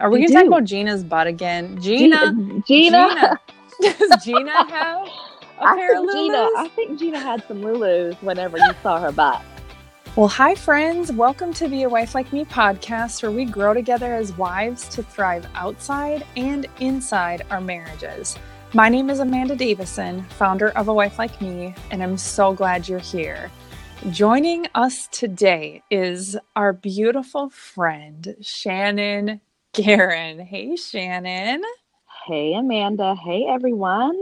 Are we going to talk about Gina's butt again? Gina. Uh, Gina. Gina. Does Gina have a I pair of think Gina. Lulus? I think Gina had some Lulus whenever you saw her butt. Well, hi, friends. Welcome to the A Wife Like Me podcast, where we grow together as wives to thrive outside and inside our marriages. My name is Amanda Davison, founder of A Wife Like Me, and I'm so glad you're here. Joining us today is our beautiful friend, Shannon Guerin. Hey, Shannon. Hey Amanda. Hey everyone.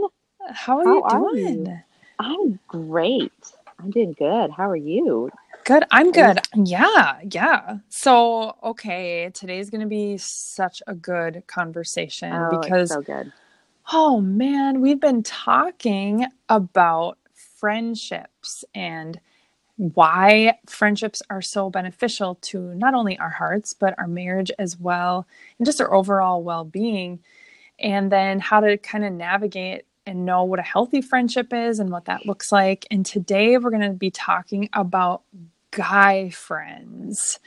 How are How you are doing? you? I'm great. I'm doing good. How are you? Good. I'm good. Yeah. Yeah. So, okay, today's going to be such a good conversation Oh, because, so good. oh man, we've been talking about friendships and why friendships are so beneficial to not only our hearts, but our marriage as well, and just our overall well being. And then how to kind of navigate and know what a healthy friendship is and what that looks like. And today we're going to be talking about guy friends.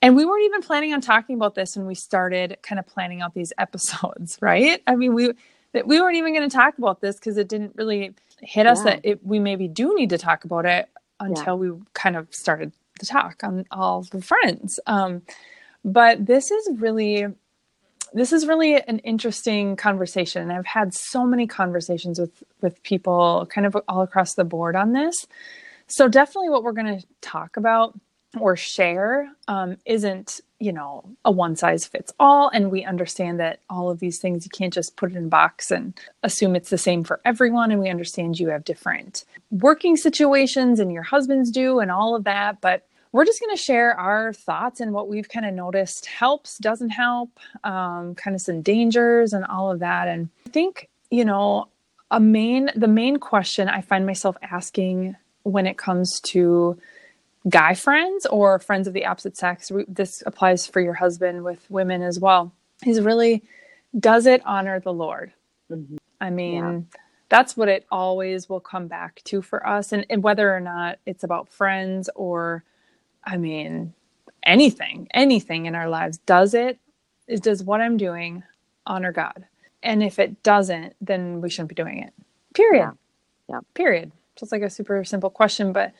And we weren't even planning on talking about this when we started kind of planning out these episodes, right? I mean, we that we weren't even going to talk about this because it didn't really hit us Yeah. that it, we maybe do need to talk about it until we kind of started the talk on all the friends. Um, but this is really this is really an interesting conversation. I've had so many conversations with with people kind of all across the board on this. So definitely what we're going to talk about or share um, isn't you know a one size fits all and we understand that all of these things you can't just put it in a box and assume it's the same for everyone and we understand you have different working situations and your husbands do and all of that but we're just going to share our thoughts and what we've kind of noticed helps doesn't help um, kind of some dangers and all of that and i think you know a main the main question i find myself asking when it comes to guy friends or friends of the opposite sex this applies for your husband with women as well is really does it honor the lord Mhm. i mean Yeah. that's what it always will come back to for us and, and whether or not it's about friends or i mean anything anything in our lives does it is does what i'm doing honor god and if it doesn't then we shouldn't be doing it period Yeah. Yeah. period so it's like a super simple question but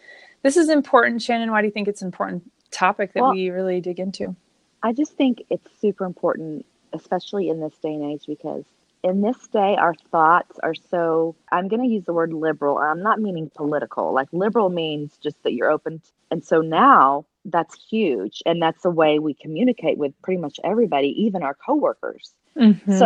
this is important shannon why do you think it's an important topic that Well- we really dig into I just think it's super important, especially in this day and age, because in this day, our thoughts are so, I'm going to use the word liberal. I'm not meaning political. Like liberal means just that you're open. t- and so now that's huge. And that's the way we communicate with pretty much everybody, even our coworkers. So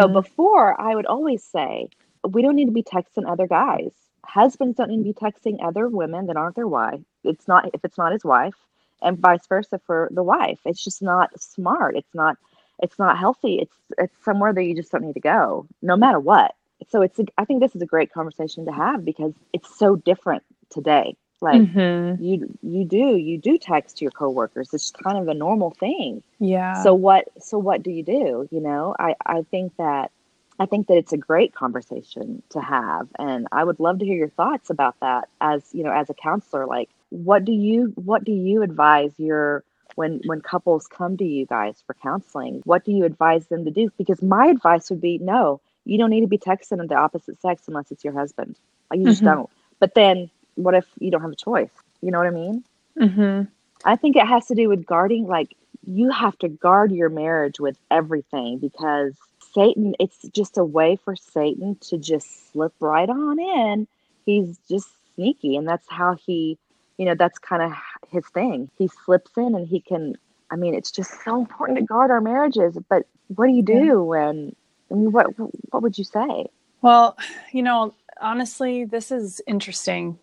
Mhm. before, I would always say, we don't need to be texting other guys. Husbands don't need to be texting other women that aren't their wife. It's not if it's not his wife, and vice versa for the wife. It's just not smart. It's not. It's not healthy. It's it's somewhere that you just don't need to go, no matter what. So it's. A, I think this is a great conversation to have because it's so different today. Like Mhm. you you do you do text your coworkers. It's kind of a normal thing yeah so what so what do you do you know i i think that i think that it's a great conversation to have and i would love to hear your thoughts about that as you know as a counselor like what do you what do you advise your when when couples come to you guys for counseling what do you advise them to do because my advice would be no you don't need to be texting the opposite sex unless it's your husband like you just Mhm. don't but then what if you don't have a choice you know what i mean hmm I think it has to do with guarding. Like you have to guard your marriage with everything because Satan, it's just a way for Satan to just slip right on in. He's just sneaky. And that's how he, you know, that's kind of his thing. He slips in and he can, I mean, it's just so important to guard our marriages. But what do you do when, I mean, what, what would you say? Well, you know, honestly, this is interesting.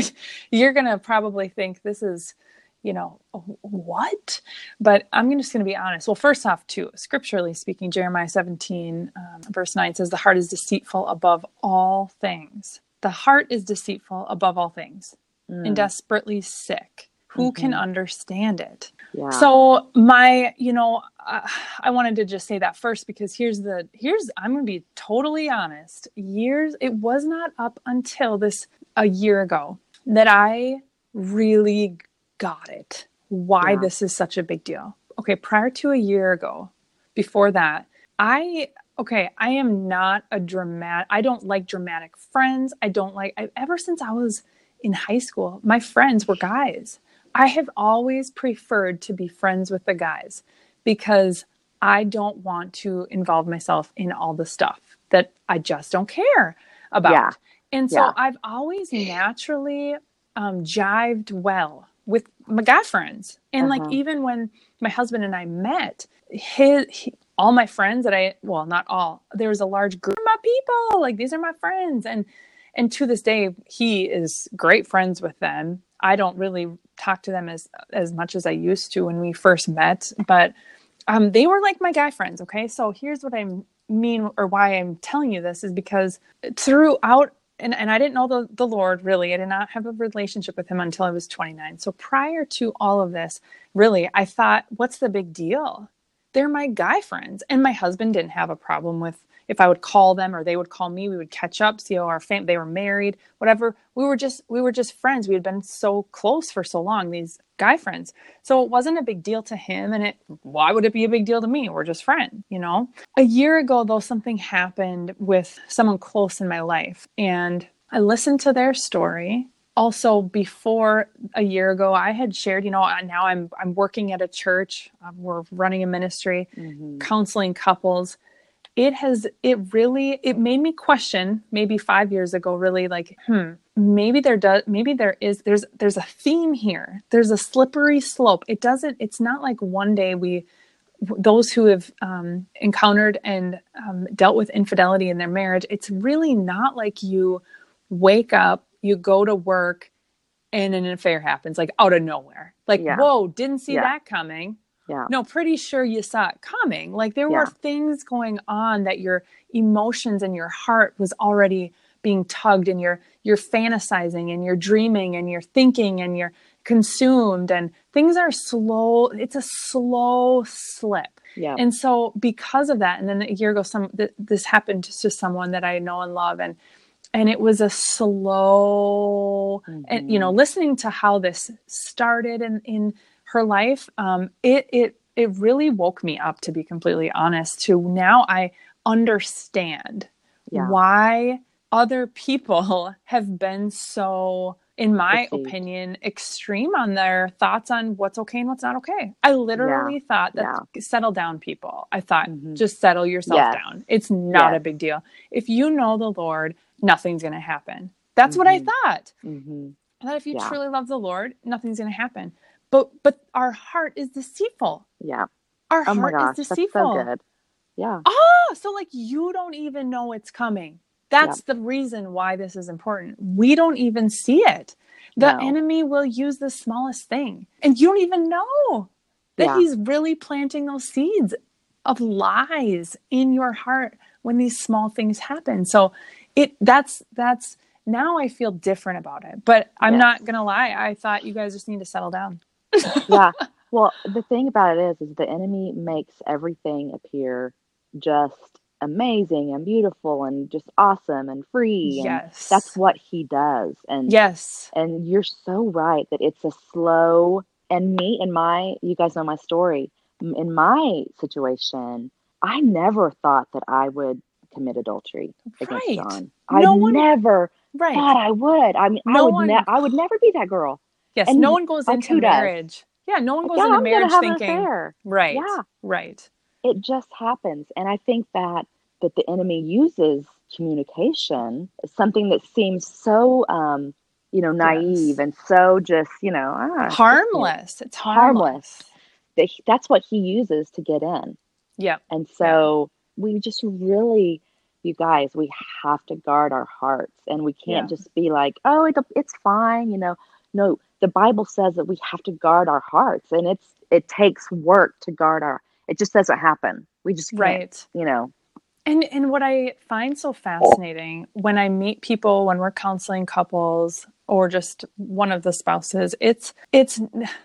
You're going to probably think this is, you know, what? But I'm just going to be honest. Well, first off, too, scripturally speaking, Jeremiah 17, um, verse 9 says, The heart is deceitful above all things. The heart is deceitful above all things and Mm, desperately sick. Who can Mhm. understand it? yeah. So my, you know, uh, I wanted to just say that first because here's the here's I'm going to be totally honest. Years it was not up until this a year ago that I really got it. Why Yeah. this is such a big deal. Okay, prior to a year ago, before that, I okay, I am not a dramatic I don't like dramatic friends. I don't like I, ever since I was in high school, my friends were guys. I have always preferred to be friends with the guys because I don't want to involve myself in all the stuff that I just don't care about. Yeah. And so yeah. I've always naturally um, jived well with my guy friends. And uh-huh. like even when my husband and I met, his he, all my friends that I well not all there was a large group of my people like these are my friends and and to this day he is great friends with them. I don't really talk to them as as much as I used to when we first met, but um, they were like my guy friends. Okay, so here's what I mean or why I'm telling you this is because throughout and, and I didn't know the, the Lord really. I did not have a relationship with him until I was 29. So prior to all of this, really, I thought, what's the big deal? They're my guy friends. And my husband didn't have a problem with if I would call them or they would call me, we would catch up, see how our fam they were married, whatever. We were just we were just friends. We had been so close for so long, these guy friends. So it wasn't a big deal to him and it why would it be a big deal to me? We're just friends, you know? A year ago though something happened with someone close in my life and I listened to their story also before a year ago i had shared you know now i'm i'm working at a church um, we're running a ministry mm-hmm. counseling couples it has it really it made me question maybe five years ago really like hmm maybe there does maybe there is there's there's a theme here there's a slippery slope it doesn't it's not like one day we those who have um, encountered and um, dealt with infidelity in their marriage it's really not like you wake up you go to work and an affair happens like out of nowhere like yeah. whoa didn't see yeah. that coming yeah. No, pretty sure you saw it coming. Like there yeah. were things going on that your emotions and your heart was already being tugged and you're you're fantasizing and you're dreaming and you're thinking and you're consumed and things are slow it's a slow slip yeah and so because of that and then a year ago some th- this happened to someone that i know and love and and it was a slow mm-hmm. and you know mm-hmm. listening to how this started in in her life, um, it it it really woke me up to be completely honest. To now I understand yeah. why other people have been so in my opinion, extreme on their thoughts on what's okay and what's not okay. I literally yeah. thought that yeah. settle down, people. I thought mm-hmm. just settle yourself yes. down. It's not yes. a big deal. If you know the Lord, nothing's going to happen. That's mm-hmm. what I mm-hmm. thought. Mm-hmm. That if you yeah. truly love the Lord, nothing's going to happen but but our heart is deceitful. Yeah. Our oh heart gosh, is deceitful. so good. Yeah. Oh so like you don't even know it's coming. That's yeah. the reason why this is important. We don't even see it. The no. enemy will use the smallest thing and you don't even know that yeah. he's really planting those seeds of lies in your heart when these small things happen. So it that's that's now i feel different about it. But i'm yes. not gonna lie i thought you guys just need to settle down yeah. Well, the thing about it is, is the enemy makes everything appear just amazing and beautiful and just awesome and free. And yes. That's what he does. And yes. And you're so right that it's a slow and me and my you guys know my story. In my situation, I never thought that I would commit adultery against right. John. I no one, never right. thought I would. I mean, no I would one, ne- I would never be that girl. Yes, and no one goes into marriage. Yeah, no one goes yeah, into I'm marriage thinking right. Yeah. Right. It just happens. And I think that that the enemy uses communication something that seems so um, you know, naive yes. and so just, you know, ah, harmless. It's harmless. harmless. That's what he uses to get in. Yeah. And so yeah. we just really you guys, we have to guard our hearts and we can't yeah. just be like, oh, it, it's fine, you know. No, the Bible says that we have to guard our hearts, and it's it takes work to guard our. It just doesn't happen. We just right. You know. And and what I find so fascinating when I meet people when we're counseling couples or just one of the spouses, it's it's.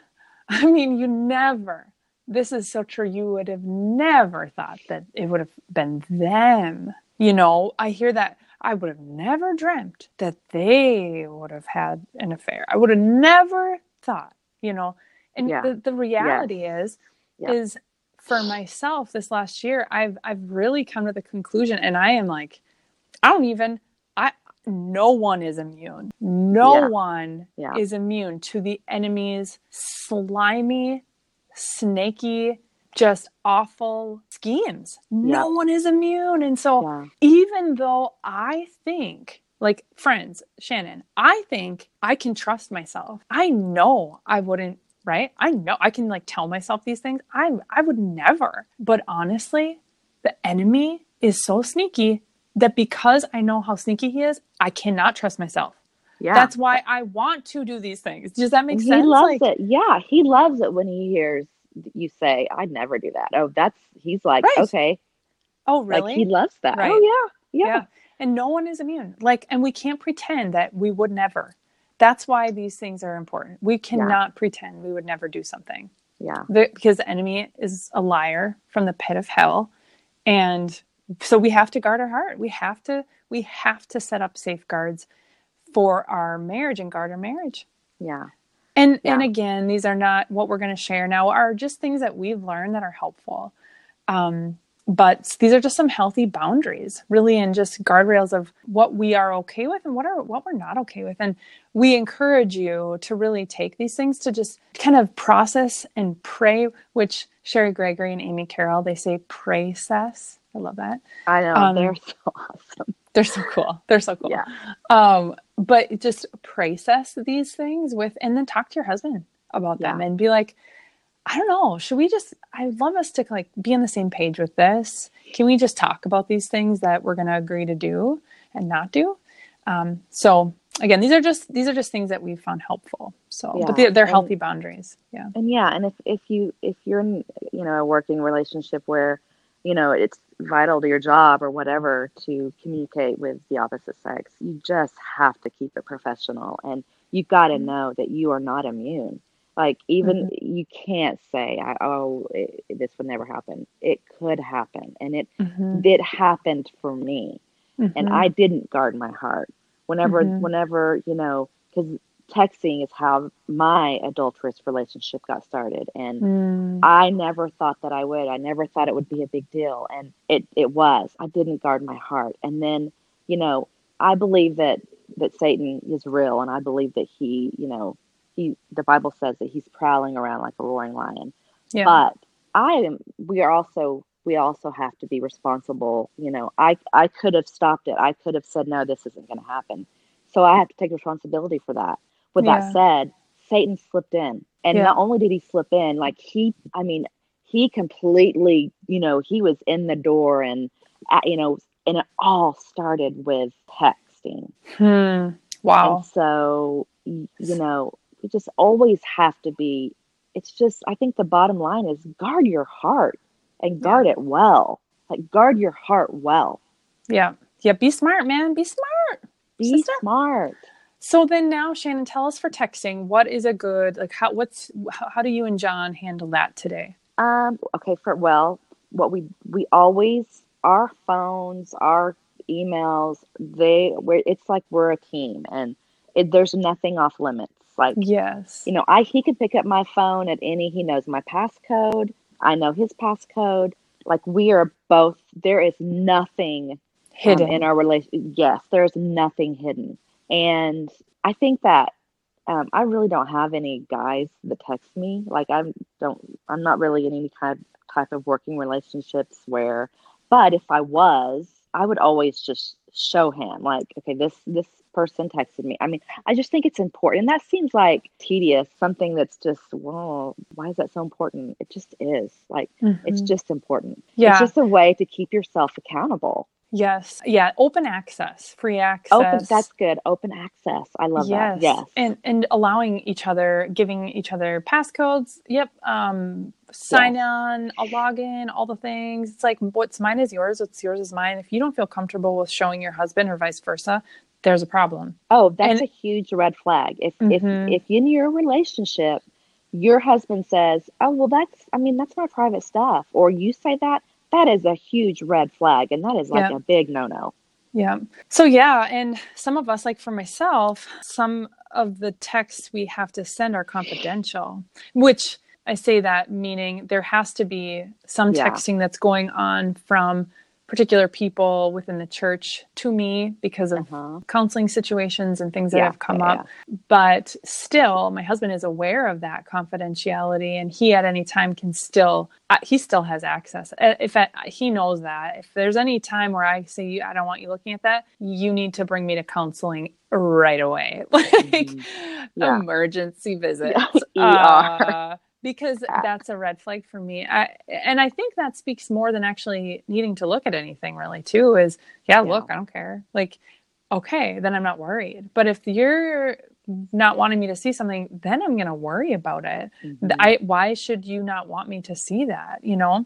I mean, you never. This is so true. You would have never thought that it would have been them. You know, I hear that I would have never dreamt that they would have had an affair. I would have never thought, you know. And yeah. the, the reality is, yeah. is for myself this last year, I've I've really come to the conclusion and I am like I don't even I no one is immune. No one is immune to the enemy's slimy, snaky, just awful schemes. No one is immune. And so yeah. even though I think like friends, Shannon, I think I can trust myself. I know I wouldn't right? I know I can like tell myself these things. I I would never. But honestly, the enemy is so sneaky that because I know how sneaky he is, I cannot trust myself. Yeah. That's why I want to do these things. Does that make sense? He loves like, it. Yeah, he loves it when he hears you say, "I'd never do that." Oh, that's he's like, right. "Okay." Oh, really? Like he loves that. Oh, right. Oh, yeah. yeah. Yeah. And no one is immune. Like and we can't pretend that we would never. That's why these things are important. We cannot yeah. pretend we would never do something. Yeah. The, because the enemy is a liar from the pit of hell. And so we have to guard our heart. We have to we have to set up safeguards for our marriage and guard our marriage. Yeah. And yeah. and again, these are not what we're going to share now are just things that we've learned that are helpful. Um, but these are just some healthy boundaries really and just guardrails of what we are okay with and what are what we're not okay with. And we encourage you to really take these things to just kind of process and pray which cheri gregory and amy carroll they say pray cess. I love that. I know. Um, they're so awesome they're so cool they're so cool yeah um but just process these things with and then talk to your husband about yeah. them and be like I don't know. Should we just? I'd love us to like be on the same page with this. Can we just talk about these things that we're going to agree to do and not do? Um, so again, these are just these are just things that we've found helpful. So, yeah. but they're, they're healthy and, boundaries. Yeah. And yeah, and if if you if you're in you know a working relationship where you know it's vital to your job or whatever to communicate with the opposite sex, you just have to keep it professional, and you've got to mm-hmm. know that you are not immune like even mm-hmm. you can't say, "Oh, it, this would never happen." It could happen, and it mm-hmm. it happened for me, mm-hmm. and I didn't guard my heart. Whenever, mm-hmm. whenever you know, because texting is how my adulterous relationship got started, and mm. I never thought that I would. I never thought it would be a big deal, and it it was. I didn't guard my heart, and then you know, I believe that that Satan is real, and I believe that he, you know, he the Bible says that he's prowling around like a roaring lion. Yeah. But I am we are also we also have to be responsible. You know, I I could have stopped it. I could have said no, this isn't going to happen. So I have to take responsibility for that. With yeah. that said, Satan slipped in. And yeah. not only did he slip in, like he I mean, he completely, you know, he was in the door and uh, you know, and it all started with texting. Hmm. Wow. And so you know, you just always have to be it's just i think the bottom line is guard your heart and guard yeah. it well like guard your heart well yeah yeah be smart man be smart be Sister. smart so then now shannon tell us for texting what is a good like how what's how, how do you and john handle that today um okay for well what we we always our phones our emails they where it's like we're a team and it, there's nothing off limits like, yes, you know, I he can pick up my phone at any. He knows my passcode. I know his passcode. Like we are both. There is nothing um, hidden um, in our relation. Yes, there is nothing hidden, and I think that um, I really don't have any guys that text me. Like I don't. I'm not really in any kind of type of working relationships where. But if I was, I would always just show him like, okay, this this person texted me. I mean, I just think it's important. And that seems like tedious, something that's just, well, why is that so important? It just is. Like, mm-hmm. it's just important. Yeah. It's just a way to keep yourself accountable. Yes. Yeah. Open access, free access. Open. That's good. Open access. I love yes. that. Yes. And and allowing each other, giving each other passcodes. Yep. Um, sign yes. on, a login, all the things. It's like what's mine is yours. What's yours is mine. If you don't feel comfortable with showing your husband or vice versa, there's a problem. Oh, that's and, a huge red flag. If mm-hmm. if if in your relationship your husband says, "Oh, well that's I mean, that's my private stuff," or you say that, that is a huge red flag and that is like yeah. a big no-no. Yeah. So yeah, and some of us like for myself, some of the texts we have to send are confidential, which I say that meaning there has to be some Yeah. texting that's going on from particular people within the church to me because of Uh-huh. counseling situations and things that Yeah, have come yeah, up. But still, my husband is aware of that confidentiality, and he at any time can still, uh, he still has access. Uh, If I, he knows that, if there's any time where I say, I don't want you looking at that, you need to bring me to counseling right away, like Mhm. Yeah. emergency visits. ER. Uh, because Fact. that's a red flag for me. I, and I think that speaks more than actually needing to look at anything really too is, yeah, Yeah. look, I don't care. Like, okay, then I'm not worried. But if you're not wanting me to see something, then I'm going to worry about it. Mhm. I, why should you not want me to see that? You know?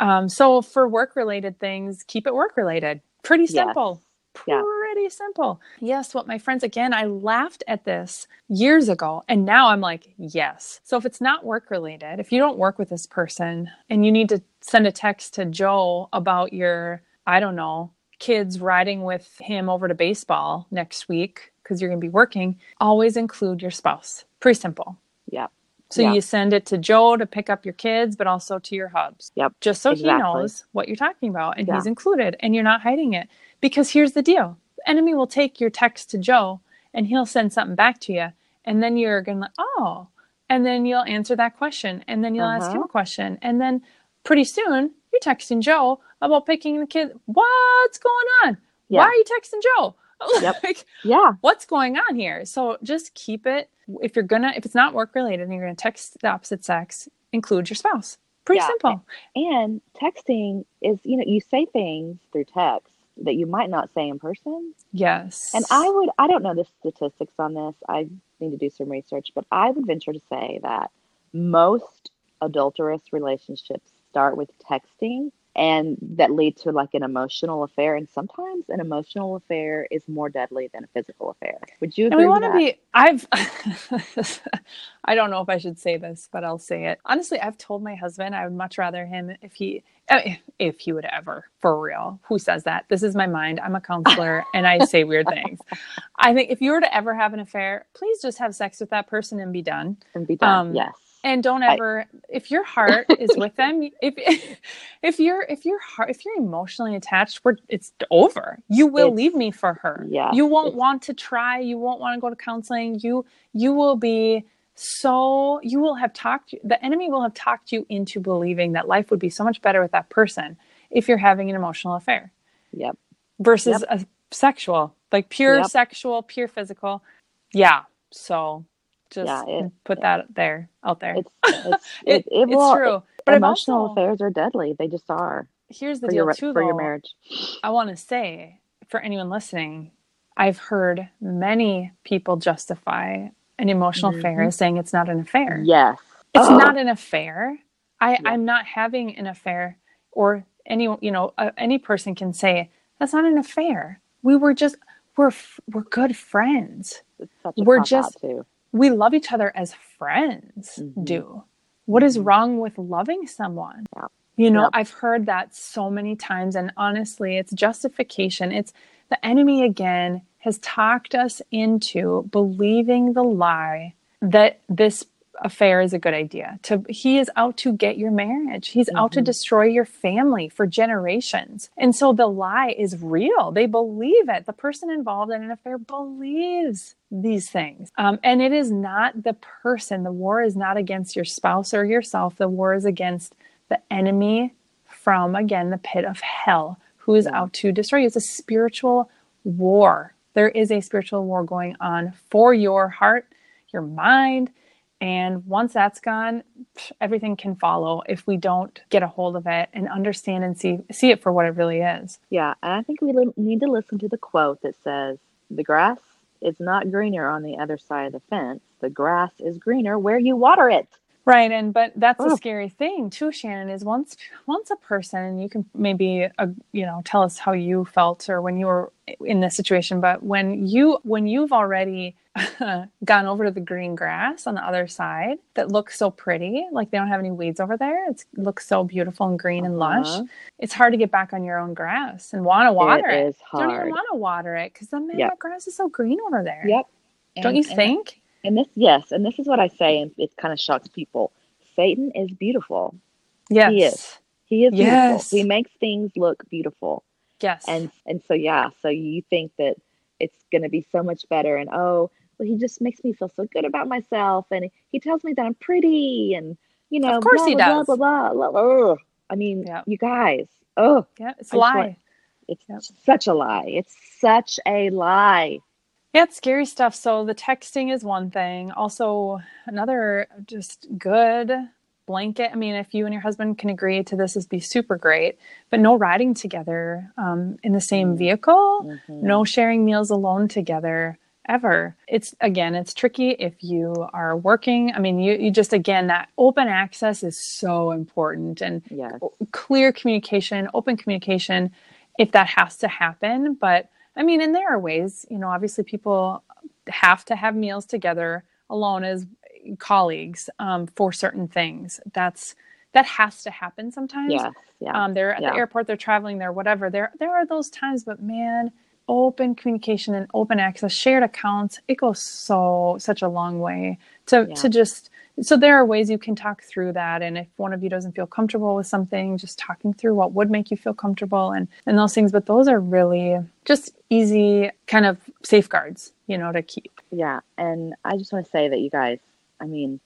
Um, so for work related things, keep it work related. Pretty Yes. simple. Yeah. Pretty simple. Yes, what my friends again, I laughed at this years ago and now I'm like, yes. So if it's not work related, if you don't work with this person and you need to send a text to Joe about your, I don't know, kids riding with him over to baseball next week because you're going to be working, always include your spouse. Pretty simple. Yep. So Yeah. you send it to Joe to pick up your kids, but also to your hubs. Yep. Just so Exactly. he knows what you're talking about and Yeah. he's included and you're not hiding it. Because here's the deal the enemy will take your text to Joe and he'll send something back to you. And then you're going to, oh, and then you'll answer that question. And then you'll ask him Uh-huh. a question. And then pretty soon you're texting Joe about picking the kid. What's going on? Yeah. Why are you texting Joe? Yep. like, Yeah. what's going on here so just keep it if you're gonna if it's not work related and you're gonna text the opposite sex include your spouse pretty Yeah. simple And texting is, you know, you say things through text that you might not say in person. yes And I would, I don't know the statistics on this. I need to do some research, but I would venture to say that most adulterous relationships start with texting and that lead to like an emotional affair. And sometimes an emotional affair is more deadly than a physical affair. Would you and agree we want to be i've i don't know if i should say this but i'll say it honestly i've told my husband i would much rather him if he if he would ever for real who says that this is my mind i'm a counselor and i say weird things i think if you were to ever have an affair please just have sex with that person and be done and be done. um, yes. And don't I- ever if your heart is with them if if you're if your heart if you're emotionally attached we're it's over. You will It's- leave me for her. Yeah, you won't it's- want to try. You won't want to go to counseling. You you will be so you will have talked the enemy will have talked you into believing that life would be so much better with that person if you're having an emotional affair Yep. versus a sexual like pure Yep. sexual pure physical. Yeah so just Yeah, it- put that there out there It's, it's, it, it, it it's true. But emotional also, affairs are deadly. They just are here's the deal your, too, for your marriage. I want to say for anyone listening, I've heard many people justify an emotional affair Mhm. as saying it's not an affair. Yes. It's Oh. not an affair. I. I'm not having an affair, or any you know uh, any person can say that's not an affair. We were just we're we're good friends. It's such a We're just- too. We love each other as friends Mhm. do. What is Mhm. wrong with loving someone? Yeah. You know. I've heard that so many times, and honestly, it's justification. It's the enemy again has talked us into believing the lie that this affair is a good idea. To he is out to get your marriage. He's out to Mhm. destroy your family for generations. And so the lie is real. They believe it. The person involved in an affair believes these things. Um, and it is not the person. The war is not against your spouse or yourself. The war is against the enemy from, again, the pit of hell who is out to destroy you. It's a spiritual war. There is a spiritual war going on for your heart, your mind. And once that's gone, everything can follow if we don't get a hold of it and understand and see see it for what it really is. Yeah, and I think we li- need to listen to the quote that says, "The grass is not greener on the other side of the fence. The grass is greener where you water it." Right, and but that's a Oh. scary thing too, Shannon. Is once once a person, and you can maybe uh, you know tell us how you felt or when you were in this situation. But when you when you've already gone over to the green grass on the other side that looks so pretty, like they don't have any weeds over there. It's, it looks so beautiful and green and lush. Uh-huh. It's hard to get back on your own grass and want to water it. You don't even want to water it because the man, Yep. grass is so green over there. Yep. Don't you and- think? And this, yes, and this is what I say, and it kind of shocks people. Satan is beautiful. Yes. He is. He is Yes. beautiful. He makes things look beautiful. Yes. And and so yeah, so you think that it's going to be so much better and oh, well he just makes me feel so good about myself and he tells me that I'm pretty and you know Of course blah, he blah, does. blah blah blah. blah. Ugh. I mean, Yeah. you guys. Oh, yeah, it's a lie. want- it's such a lie. It's such a lie. Yeah, it's scary stuff. So the texting is one thing. Also, another just good blanket. I mean, if you and your husband can agree to this, is be super great. But no riding together um, in the same vehicle. Mhm. No sharing meals alone together ever. It's again, it's tricky if you are working. I mean, you you just again that open access is so important and Yes. clear communication, open communication, if that has to happen. But I mean, and there are ways, you know, obviously people have to have meals together alone as colleagues um, for certain things. That's that has to happen sometimes. Yes. Yeah. Um, they're at Yeah. the airport, they're traveling, they're whatever. There there are those times, but man, open communication and open access, shared accounts, it goes so such a long way to Yeah. to just so there are ways you can talk through that and if one of you doesn't feel comfortable with something just talking through what would make you feel comfortable and and those things but those are really just easy kind of safeguards you know to keep Yeah, and I just want to say that you guys, I mean,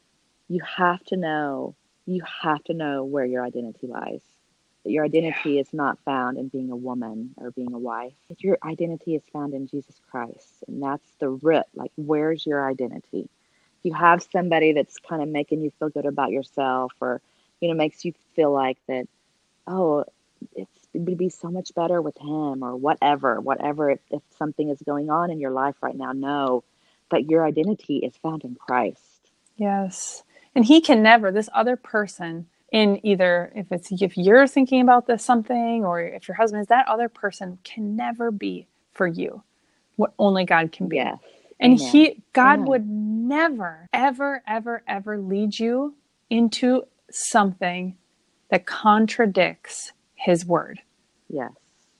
you have to know, you have to know where your identity lies. That your identity is not found in being a woman or being a wife. That your identity is found in Jesus Christ, and that's the root. Like, where's your identity? If you have somebody that's kind of making you feel good about yourself, or you know, makes you feel like that, oh, it's it would be so much better with him, or whatever, whatever. If, if something is going on in your life right now, know that your identity is found in Christ. Yes. And he can never, this other person in either if it's if you're thinking about this something or if your husband is that other person can never be for you what only God can be. Yes. And Amen. he God Amen. would never, ever, ever, ever lead you into something that contradicts his word. Yes.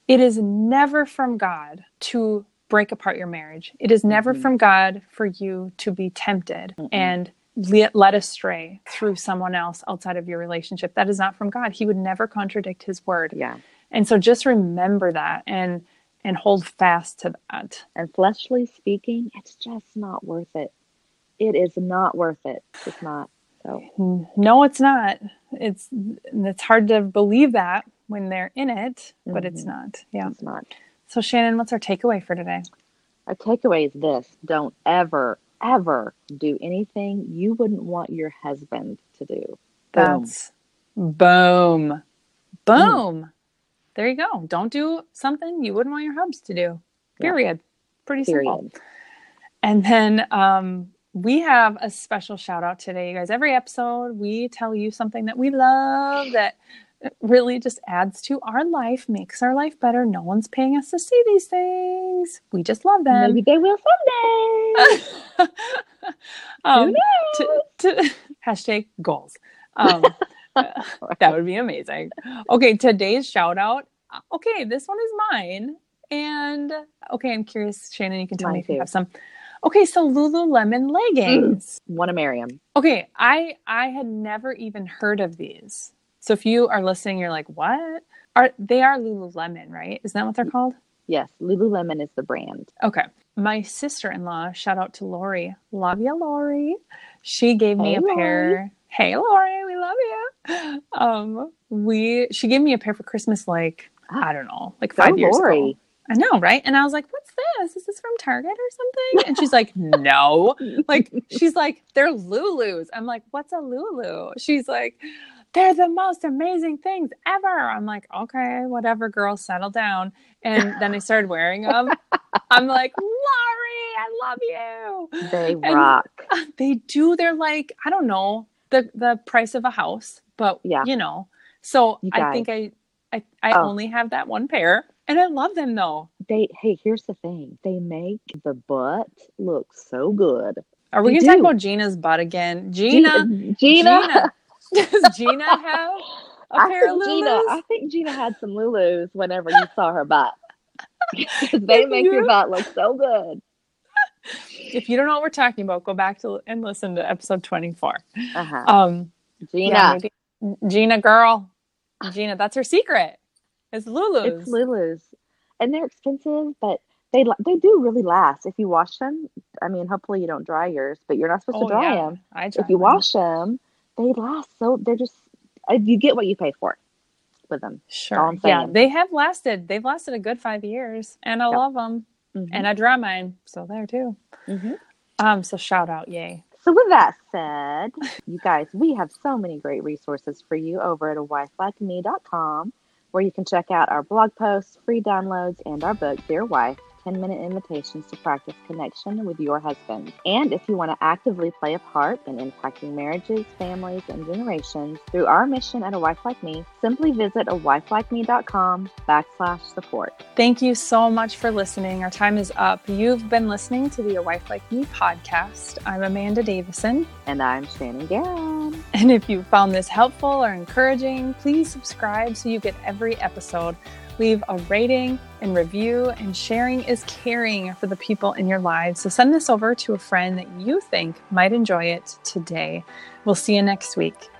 It is never from God to break apart your marriage. It is never Mhm. from God for you to be tempted Mm-mm. and led astray through someone else outside of your relationship. That is not from God. He would never contradict his word. Yeah. And so just remember that and and hold fast to that. And fleshly speaking, it's just not worth it. It is not worth it. It's not. So No, it's not. It's it's hard to believe that when they're in it, but it's Mhm. not. Yeah. it's not. So Shannon, what's our takeaway for today? Our takeaway is this don't ever, ever do anything you wouldn't want your husband to do. Boom. That's boom. Boom. There you go. Don't do something you wouldn't want your hubs to do. Yeah. Period. Pretty simple. And then um, we have a special shout out today, you guys. Every episode, we tell you something that we love that really just adds to our life, makes our life better. No one's paying us to see these things. We just love them. Maybe they will someday. um, to, to, hashtag goals. Um, that would be amazing. Okay, today's shout out. Okay, this one is mine. And okay, I'm curious, Shannon, you can tell Mine me if you have some. Okay, so Lululemon leggings. Want to marry him. Okay, I I had never even heard of these. So if you are listening, you're like, what? Are they are Lululemon, right? Isn't that what they're called? Yes, Lululemon is the brand. Okay. My sister in law, shout out to Lori. Love you, Lori. She gave me Hey, a Lori. pair. Hey Lori, we love you. Um, we she gave me a pair for Christmas like, I don't know, like five years ago. I know, right? And I was like, what's this? Is this from Target or something? And she's like, no. Like, she's like, they're Lulus. I'm like, what's a Lulu? She's like, they're the most amazing things ever. I'm like, okay, whatever, girl, settle down. And then I started wearing them. I'm like, Lori, I love you. They And- rock. They do. They're like, I don't know, the the price of a house, but Yeah. you know. So You I think I I, I Oh. only have that one pair, and I love them though. They hey, here's the thing. They make the butt look so good. Are we They gonna talk about Gina's butt again? Gina, Gina, Gina. Does Gina have a I pair of think Gina. I think Gina had some Lulus whenever you saw her butt. they make your you- butt look so good. If you don't know what we're talking about, go back to and listen to episode 24. Uh-huh. Um, Gina. Yeah, Gina girl. Gina, that's her secret. It's Lulu's. It's Lulu's. And they're expensive, but they they do really last if you wash them. I mean, hopefully you don't dry yours, but you're not supposed oh, to dry yeah. them. I dry if you them. wash them, they last. So they're just uh, you get what you pay for with them. Sure. Yeah, they have lasted. They've lasted a good five years, and I yep. love them. Mm-hmm. And I dry mine, so there too. Mm-hmm. Um. So shout out, yay. So with that said, you guys, we have so many great resources for you over at a wifelikeme.com where you can check out our blog posts, free downloads, and our book, Dear Wife 10 minute invitations to practice connection with your husband. And if you want to actively play a part in impacting marriages, families, and generations through our mission at A Wife Like Me, simply visit a wifelikeme.com backslash support. Thank you so much for listening. Our time is up. You've been listening to the A Wife Like Me podcast. I'm Amanda Davison. And I'm Shannon Garon. And if you found this helpful or encouraging, please subscribe so you get every episode leave a rating and review, and sharing is caring for the people in your lives. So send this over to a friend that you think might enjoy it today. We'll see you next week.